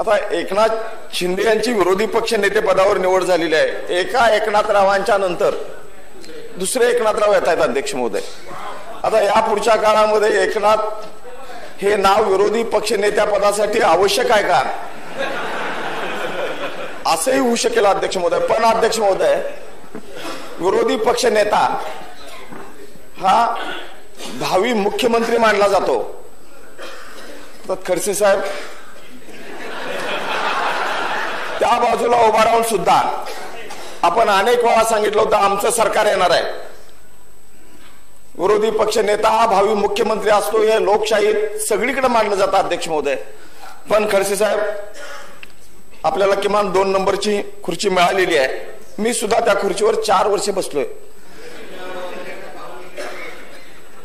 आता एकनाथ शिंदे यांची विरोधी पक्ष नेते पदावर निवड झालेली आहे. एका एकनाथरावांच्या नंतर दुसरे एकनाथराव येत आहेत अध्यक्ष महोदय. आता या पुढच्या काळामध्ये एकनाथ हे नाव विरोधी पक्ष नेत्या पदासाठी आवश्यक आहे का? असंही होऊ शकेल अध्यक्ष महोदय. पण अध्यक्ष महोदय विरोधी पक्ष नेता हा भावी मुख्यमंत्री मानला जातो. तर खडसे साहेब त्या बाजूला उभा राहून सुद्धा आपण अनेक वेळा सांगितलं होतं आमचं सरकार येणार आहे. विरोधी पक्ष नेता हा भावी मुख्यमंत्री असतो हे लोकशाहीत सगळीकडे मानलं जातं अध्यक्ष महोदय. पण खडसे साहेब आपल्याला किमान दोन नंबरची खुर्ची मिळालेली आहे. मी सुद्धा त्या खुर्चीवर चार वर्षे बसलोय.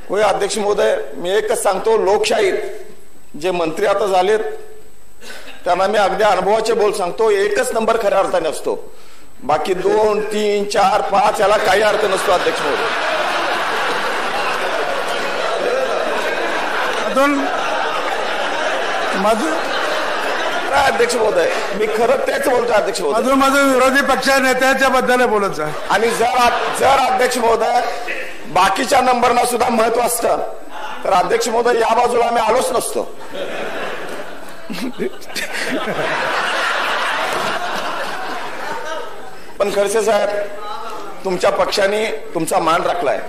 होय अध्यक्ष महोदय मी एकच सांगतो लोकशाहीत जे मंत्री आता झालेत त्यांना मी अगदी अनुभवाचे बोल सांगतो एकच नंबर खऱ्या अर्थाने असतो. बाकी दोन तीन चार पाच याला काही अर्थ नसतो अध्यक्ष महोदय. अजून? माझं? काय अध्यक्ष महोदय? मी खरं तेच बोलतो अध्यक्ष महोदय. अजून माझं विरोधी पक्ष नेत्याच्या बद्दल बोलत आणि जर जर अध्यक्ष महोदय बाकीच्या नंबरना सुद्धा महत्त्व असतं तर अध्यक्ष महोदय या बाजूला आम्ही आलोच नसतो. पण खडसे साहेब तुमच्या पक्षाने तुमचा मान राखलाय.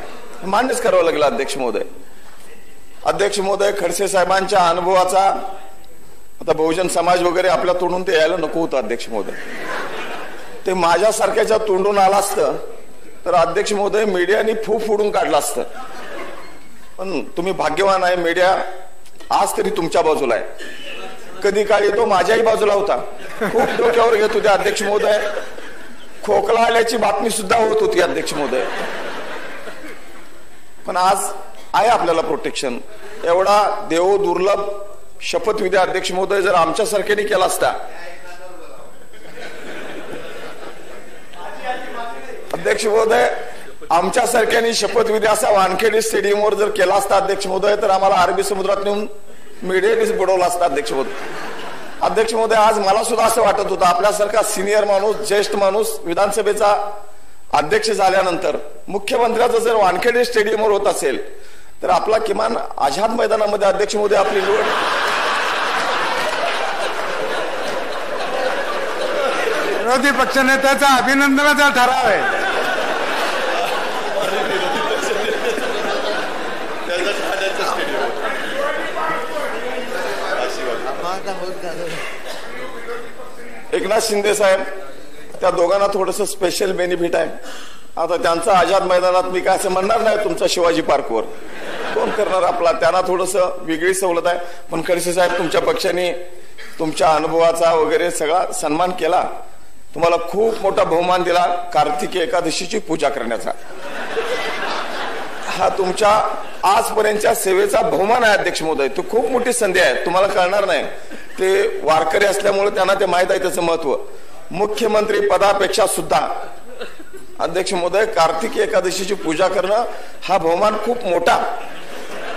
मान्यच करावं लागलं अध्यक्ष महोदय. अध्यक्ष महोदय खडसे साहेबांच्या अनुभवाचा आता बहुजन समाज वगैरे आपल्या तोंडून ते यायला नको होतं अध्यक्ष महोदय. ते माझ्यासारख्याच्या तोंडून आलं असतं तर अध्यक्ष महोदय मीडियाने फू फोडून काढलं असतं. पण तुम्ही भाग्यवान आहे मीडिया आज तरी तुमच्या बाजूला आहे. कधी काळी तो माझ्याही बाजूला होता. खूप डोक्यावर घेत होते अध्यक्ष महोदय. खोकला आल्याची बातमी सुद्धा होत होती अध्यक्ष महोदय. पण आज आहे आपल्याला प्रोटेक्शन एवढा देव दुर्लभ शपथविधी अध्यक्ष महोदय जर आमच्यासारख्याने केला असता. अध्यक्ष महोदय आमच्या सारख्याने शपथविधी असा वानखेडी स्टेडियमवर जर केला असता अध्यक्ष महोदय तर आम्हाला अरबी समुद्रात नेऊन मीडियानेच बुडवला असता अध्यक्ष महोदय अध्यक्ष महोदय आज मला सुद्धा असं वाटत होतं आपल्यासारखा सिनियर माणूस ज्येष्ठ माणूस विधानसभेचा अध्यक्ष झाल्यानंतर मुख्यमंत्र्याचं जर वानखेडे स्टेडियमवर होत असेल तर आपला किमान आझाद मैदानामध्ये अध्यक्ष महोदय आपली निवड. विरोधी पक्ष नेत्याचा अभिनंदनाचा ठराव आहे. एकनाथ शिंदे साहेब त्या दोघांना थोडस स्पेशल बेनिफिट आहे. आता त्यांचा आझाद मैदानात मी काय असं म्हणणार नाही तुमचा शिवाजी पार्कवर. कोण करणार आपला? त्यांना थोडस वेगळी सवलत आहे. पण खडसे साहेब तुमच्या पक्षाने तुमच्या अनुभवाचा वगैरे सगळा सन्मान केला. तुम्हाला खूप मोठा बहुमान दिला कार्तिकी एकादशीची पूजा करण्याचा. हा तुमच्या आजपर्यंतच्या सेवेचा बहुमान आहे अध्यक्ष महोदय. तो खूप मोठी संधी आहे. तुम्हाला कळणार नाही. ते वारकरी असल्यामुळे त्यांना ते माहीत आहे त्याचं महत्त्व. मुख्यमंत्री पदापेक्षा सुद्धा. अध्यक्ष महोदय कार्तिकी एकादशीची पूजा करणं हा बहुमान खूप मोठा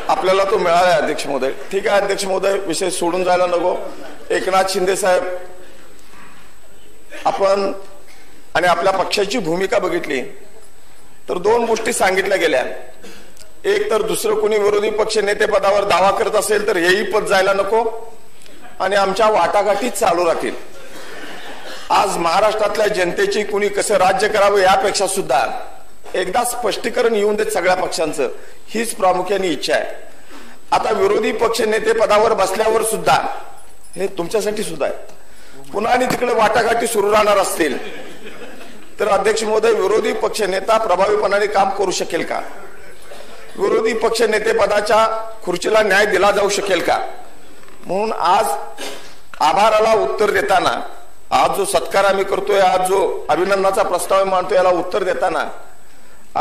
आपल्याला तो मिळाला आहे अध्यक्ष महोदय. ठीक आहे अध्यक्ष महोदय विषय सोडून जायला नको. एकनाथ शिंदे साहेब आपण आणि आपल्या पक्षाची भूमिका बघितली. तर दोन गोष्टी सांगितल्या गेल्या. एक तर दुसरं कोणी विरोधी पक्ष नेते पदावर दावा करत असेल तर हेही पद जायला नको आणि आमच्या वाटाघाटीच चालू राहतील. आज महाराष्ट्रातल्या जनतेची कुणी कसं राज्य करावं यापेक्षा सुद्धा एकदा स्पष्टीकरण येऊन देत सगळ्या पक्षांचं हीच प्रामुख्याने इच्छा आहे. आता विरोधी पक्ष नेते पदावर बसल्यावर सुद्धा हे तुमच्यासाठी सुद्धा आहे. पुन्हा आणि तिकडे वाटाघाटी सुरू राहणार असतील. तर अध्यक्ष महोदय विरोधी पक्ष नेता प्रभावीपणाने काम करू शकेल का? विरोधी पक्ष नेतेपदाच्या खुर्चीला न्याय दिला जाऊ शकेल का? म्हणून आज आभाराला उत्तर देताना आज जो सत्कार आम्ही करतोय आज जो अभिनंदनाचा प्रस्ताव मांडतो याला उत्तर देताना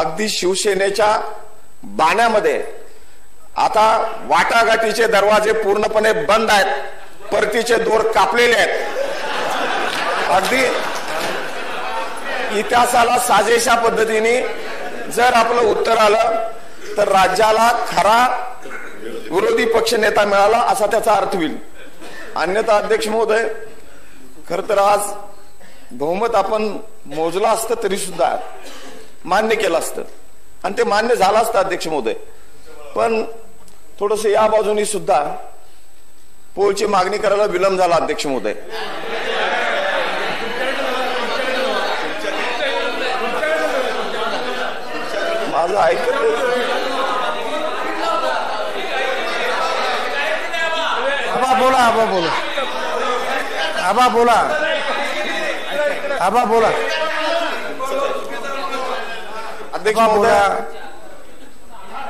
अगदी शिवसेनेच्या बाण्यामध्ये आता वाटाघाटीचे दरवाजे पूर्णपणे बंद आहेत परतीचे दोर कापलेले आहेत. अगदी इतिहासाला साजेशा पद्धतीने जर आपलं उत्तर आलं तर राज्याला खरा विरोधी पक्ष नेता मिळाला असा त्याचा अर्थ होईल. अन्यथा अध्यक्ष महोदय खर तर आज बहुमत आपण मोजला असतं तरी सुद्धा मान्य केलं असतं. आणि ते मान्य झालं असतं अध्यक्ष महोदय. पण थोडस या बाजूनी सुद्धा पोलची मागणी करायला विलंब झाला अध्यक्ष महोदय माझं ऐकत आबा बोला आबा बोला आबा बोला आबा बोला अध्यक्ष महोदय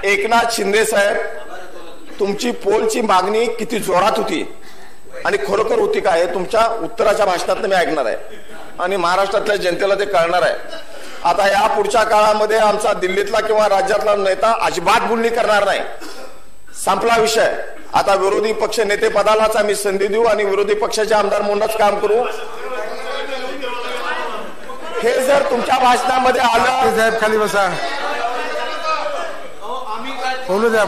एकनाथ शिंदे साहेब तुमची पोलची मागणी किती जोरात होती? आणि खरोखर होती काय? हे तुमच्या उत्तराच्या भाषणात मी ऐकणार आहे. आणि महाराष्ट्रातल्या जनतेला ते कळणार आहे. आता या पुढच्या काळामध्ये आमचा दिल्लीतला किंवा राज्यातला नेता अजिबात बोलणी करणार नाही. संपला विषय. आता विरोधी पक्ष नेते पदालाच आम्ही संधी देऊ आणि विरोधी पक्षाचे आमदार म्हणूनच काम करू. हे जर तुमच्या भाषणामध्ये आलं साहेब खाली बसा. बोलू द्या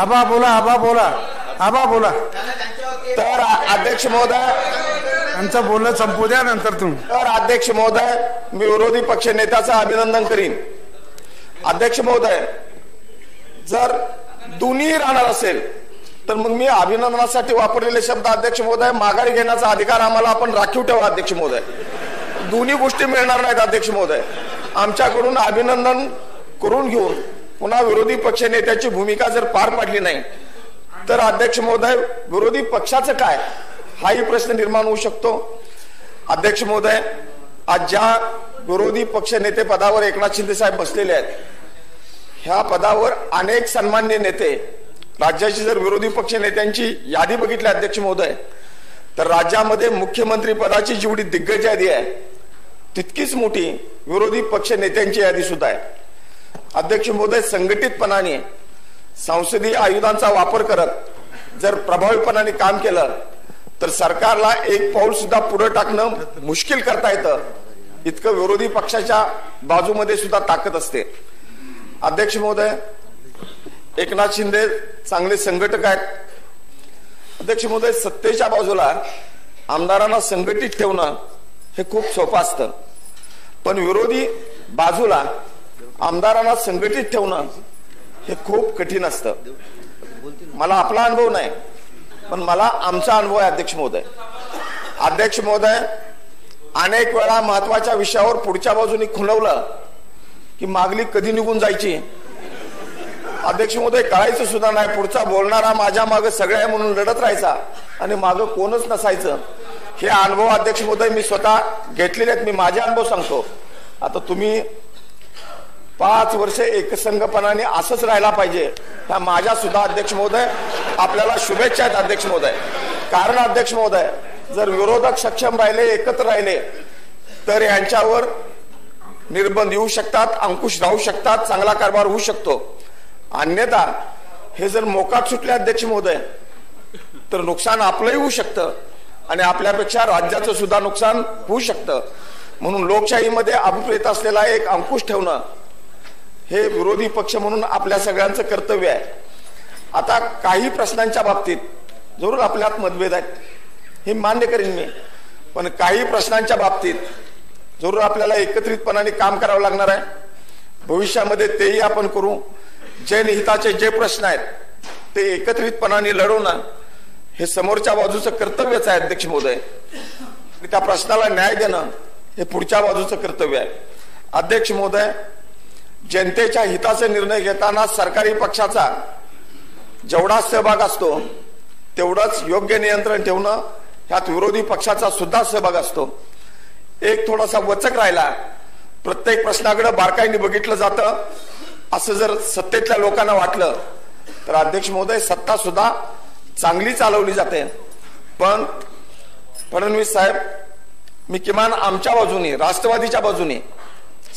आबा बोला आबा बोला आबा बोला. तर अध्यक्ष महोदय त्यांचं बोलणं संपू द्या नंतर तुम्ही. तर अध्यक्ष महोदय मी विरोधी पक्ष नेत्याचं अभिनंदन करीन. अध्यक्ष महोदय जर दोन्ही राहणार असेल तर मग मी अभिनंदनासाठी वापरलेले शब्द अध्यक्ष महोदय माघारी घेण्याचा अधिकार आम्हाला आपण राखीव ठेवा अध्यक्ष महोदय. दोन्ही गोष्टी मिळणार नाहीत अध्यक्ष महोदय. आमच्याकडून अभिनंदन करून घेऊन पुन्हा विरोधी पक्ष नेत्याची भूमिका जर पार पाडली नाही तर अध्यक्ष महोदय विरोधी पक्षाचं काय? हाही प्रश्न निर्माण होऊ शकतो. अध्यक्ष महोदय आज ज्या विरोधी पक्ष नेते पदावर एकनाथ शिंदे साहेब बसलेले आहेत ह्या पदावर अनेक सन्मान्य नेते राज्याची जर विरोधी पक्ष नेत्यांची यादी बघितली अध्यक्ष महोदय तर राज्यामध्ये मुख्यमंत्री पदाची जेवढी दिग्गज यादी आहे तितकीच मोठी विरोधी पक्ष नेत्यांची यादी सुद्धा आहे. अध्यक्ष महोदय संघटितपणाने संसदीय आयुधांचा वापर करत जर प्रभावीपणाने काम केलं तर सरकारला एक पाऊल सुद्धा पुढे टाकणं मुश्किल करता येतं. इतकं विरोधी पक्षाच्या बाजूमध्ये सुद्धा ताकद असते. अध्यक्ष महोदय एकनाथ शिंदे चांगले संघटक आहेत. अध्यक्ष महोदय सत्तेच्या बाजूला आमदारांना संघटित ठेवणं हे खूप सोपं असतं. पण विरोधी बाजूला आमदारांना संघटित ठेवणं हे खूप कठीण असतं. मला आपला अनुभव नाही. पण मला आमचा अनुभव आहे अध्यक्ष महोदय. अध्यक्ष महोदय अनेक वेळा महत्त्वाच्या विषयावर पुढच्या बाजूने खुणवलं की मागली कधी निघून जायची? अध्यक्ष महोदय कळायचं सुद्धा नाही. पुढचा बोलणारा माझ्या माग सगळ्या म्हणून लढत राहायचा आणि मागं कोणच नसायचं. हे अनुभव अध्यक्ष महोदय मी स्वतः घेतलेले आहेत. मी माझे अनुभव सांगतो. आता तुम्ही पाच वर्ष एकसंघपणाने असंच राहायला पाहिजे. ह्या माझ्या सुद्धा अध्यक्ष महोदय आपल्याला शुभेच्छा आहेत अध्यक्ष महोदय. कारण अध्यक्ष महोदय जर विरोधक सक्षम राहिले एकत्र राहिले तर यांच्यावर निर्बंध येऊ शकतात अंकुश राहू शकतात चांगला कारभार होऊ शकतो. अन्यथा हे जर मोकाट सुटले अध्यक्ष महोदय तर नुकसान आपलंही होऊ शकतं आणि आपल्यापेक्षा राज्याचं सुद्धा नुकसान होऊ शकतं. म्हणून लोकशाहीमध्ये अभिप्रेत असलेला एक अंकुश ठेवणं हे विरोधी पक्ष म्हणून आपल्या सगळ्यांचं कर्तव्य आहे. आता काही प्रश्नांच्या बाबतीत जरूर आपल्यात मतभेद आहेत. हे मान्य करेन मी. पण काही प्रश्नांच्या बाबतीत जरूर आपल्याला एकत्रितपणाने काम करावं लागणार आहे. भविष्यामध्ये तेही आपण करू. जनहिताचे जे प्रश्न आहेत ते एकत्रितपणाने लढवणं हे समोरच्या बाजूचं कर्तव्यच आहे अध्यक्ष महोदय. त्या प्रश्नाला न्याय देणं हे पुढच्या बाजूचं कर्तव्य आहे. अध्यक्ष महोदय जनतेच्या हिताचे निर्णय घेताना सरकारी पक्षाचा जेवढा सहभाग असतो तेवढंच योग्य नियंत्रण ठेवणं ह्यात विरोधी पक्षाचा सुद्धा सहभाग असतो. एक थोडासा वचक राहिला प्रत्येक प्रश्नाकडे बारकाईने बघितलं जातं असं जर सत्तेतल्या लोकांना वाटलं तर अध्यक्ष महोदय सत्ता सुद्धा चांगली चालवली जाते. पण फडणवीस साहेब मी किमान आमच्या बाजूने राष्ट्रवादीच्या बाजूने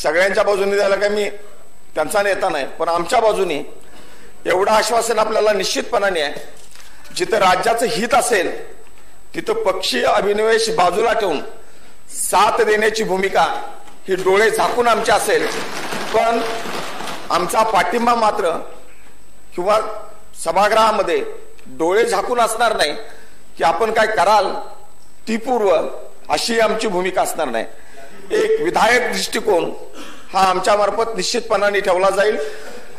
सगळ्यांच्या बाजूने झालं का मी त्यांचा नेता नाही पण आमच्या बाजूने एवढं आश्वासन आपल्याला निश्चितपणाने आहे. जिथं राज्याचं हित असेल तिथं पक्षीय अभिनिवेश बाजूला ठेवून साथ देण्याची भूमिका ही डोळे झाकून आमची असेल. पण आमचा पाठिंबा मात्र किंवा सभागृहामध्ये डोळे झाकून असणार नाही की आपण काय कराल ती पूर्व अशी आमची भूमिका असणार नाही. एक विधायक दृष्टिकोन हा आमच्या मार्फत निश्चितपणाने ठेवला जाईल.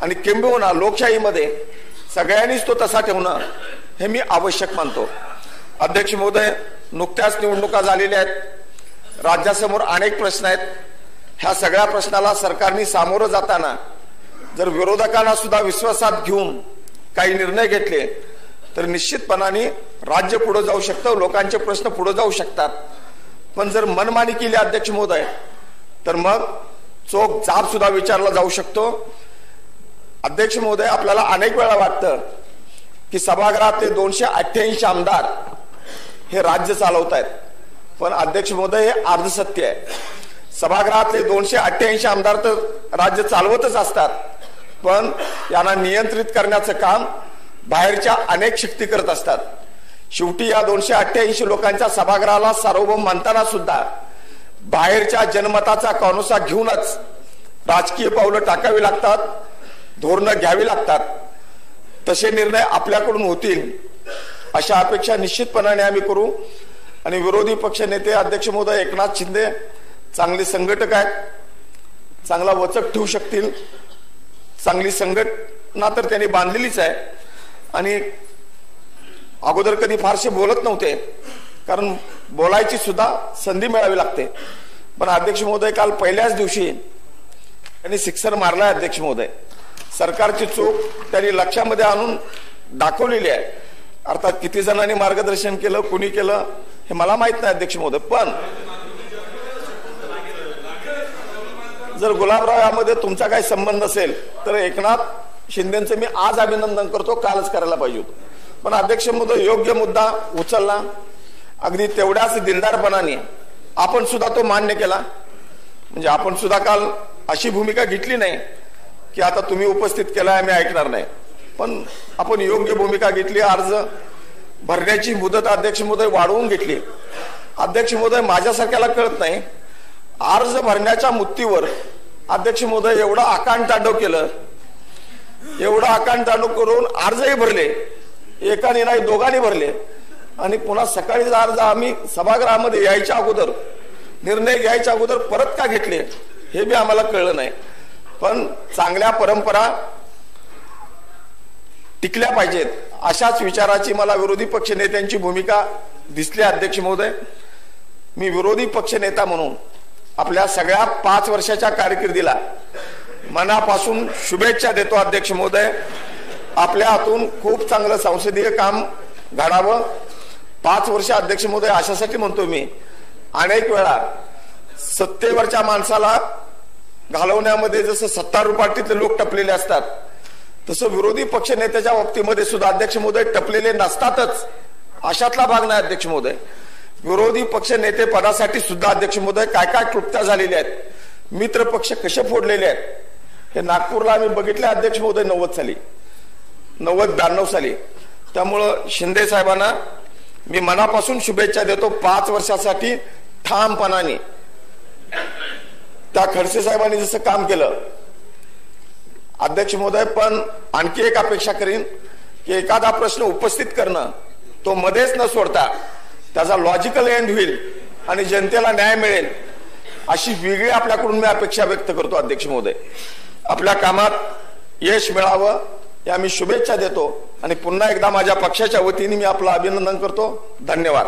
आणि किंबहुना लोकशाहीमध्ये सगळ्यांनीच तो तसा ठेवणं हे मी आवश्यक मानतो. अध्यक्ष महोदय नुकत्याच निवडणुका झालेल्या आहेत. राज्यासमोर अनेक प्रश्न आहेत. ह्या सगळ्या प्रश्नाला सरकारने सामोरं जाताना जर विरोधकांना सुद्धा विश्वासात घेऊन काही निर्णय घेतले तर निश्चितपणाने राज्य पुढे जाऊ शकतं लोकांचे प्रश्न पुढे जाऊ शकतात. पण जर मनमानी केली अध्यक्ष महोदय तर मग चोख जाब सुद्धा विचारला जाऊ शकतो. अध्यक्ष महोदय आपल्याला अनेक वेळा वाटतं की सभागृहातले दोनशे अठ्ठ्याऐंशी आमदार हे राज्य चालवत आहेत पण अध्यक्ष महोदय हे अर्धसत्य आहे. सभागृहातले दोनशे अठ्ठ्याऐंशी आमदार तर राज्य चालवतच असतात. पण यांना नियंत्रित करण्याचं काम बाहेरच्या अनेक शक्ती करत असतात. शेवटी या दोनशे अठ्ठ्याऐंशी लोकांच्या सभागृहाला सार्वभौम म्हणताना सुद्धा बाहेरच्या जनमताचा कॉनुसा घेऊनच राजकीय पावलं टाकावी लागतात धोरणं घ्यावी लागतात. तसे निर्णय आपल्याकडून होतील अशा अपेक्षा निश्चितपणाने आम्ही करू. आणि विरोधी पक्ष नेते अध्यक्ष महोदय एकनाथ शिंदे चांगले संघटक आहेत. चांगला वचक ठेवू शकतील. चांगली संघटना तर त्यांनी बांधलेलीच आहे. आणि अगोदर कधी फारसे बोलत नव्हते. कारण बोलायची सुद्धा संधी मिळावी लागते. पण अध्यक्ष महोदय काल पहिल्याच दिवशी त्यांनी सिक्सर मारलाय अध्यक्ष महोदय. सरकारची चूक त्यांनी लक्षामध्ये आणून दाखवलेली आहे. अर्थात किती जणांनी मार्गदर्शन केलं कुणी केलं हे मला माहीत नाही अध्यक्ष महोदय पण जर गुलाबराव यामध्ये तुमचा काही संबंध असेल तर एकनाथ शिंदेचं मी आज अभिनंदन करतो कालच करायला पाहिजे होतं. पण अध्यक्ष महोदय योग्य मुद्दा उचलला. अगदी तेवढ्याच दिलदारपणाने आपण सुद्धा तो मान्य केला. म्हणजे आपण सुद्धा काल अशी भूमिका घेतली नाही की आता तुम्ही उपस्थित केलाय मी ऐकणार नाही. पण आपण योग्य भूमिका घेतली अर्ज भरण्याची मुदत अध्यक्ष महोदय वाढवून घेतली. अध्यक्ष महोदय माझ्यासारख्याला कळत नाही. अर्ज भरण्याच्या मुत्तीवर अध्यक्ष महोदय एवढं आकांड तांडव केलं एवढं आकांड तांडव करून अर्जही भरले एकाने नाही दोघांनी भरले. आणि पुन्हा सकाळी अर्ज आम्ही सभागृहामध्ये यायच्या अगोदर निर्णय घ्यायच्या अगोदर परत का घेतले हे बी आम्हाला कळलं नाही. पण चांगल्या परंपरा टिकल्या पाहिजेत अशाच विचाराची मला विरोधी पक्ष नेत्यांची भूमिका दिसली अध्यक्ष महोदय. मी विरोधी पक्ष नेता म्हणून आपल्या सगळ्या पाच वर्षाच्या कारकिर्दीला मनापासून शुभेच्छा देतो अध्यक्ष महोदय. आपल्या हातून खूप चांगलं संसदीय काम घडावं. पाच वर्ष अध्यक्ष महोदय अशासाठी म्हणतो मी. अनेक वेळा सत्तेवरच्या माणसाला घालवण्यामध्ये जसं सत्तारूढ लोक टपलेले असतात तसं विरोधी पक्ष नेत्याच्या बाबतीमध्ये सुद्धा अध्यक्ष महोदय टपलेले नसतातच. अशातला भाग नाही अध्यक्ष महोदय. विरोधी पक्ष नेते पदासाठी सुद्धा अध्यक्ष महोदय काय काय क्लुप्त्या झालेल्या आहेत मित्र पक्ष कसे फोडलेले आहेत हे नागपूरला आम्ही बघितले अध्यक्ष महोदय नव्वद साली. नव्वद ब्याण्णव साली. त्यामुळं शिंदे साहेबांना मी मनापासून शुभेच्छा देतो पाच वर्षासाठी ठामपणाने. त्या खडसे साहेबांनी जसं काम केलं अध्यक्ष महोदय पण आणखी एक अपेक्षा करीन की एखादा प्रश्न उपस्थित करणं तो मध्येच न सोडता त्याचा लॉजिकल एंड होईल आणि जनतेला न्याय मिळेल अशी वेगळी आपल्याकडून मी अपेक्षा व्यक्त करतो अध्यक्ष महोदय. आपल्या कामात यश मिळावं या मी शुभेच्छा देतो आणि पुन्हा एकदा माझ्या पक्षाच्या वतीने मी आपलं अभिनंदन करतो. धन्यवाद.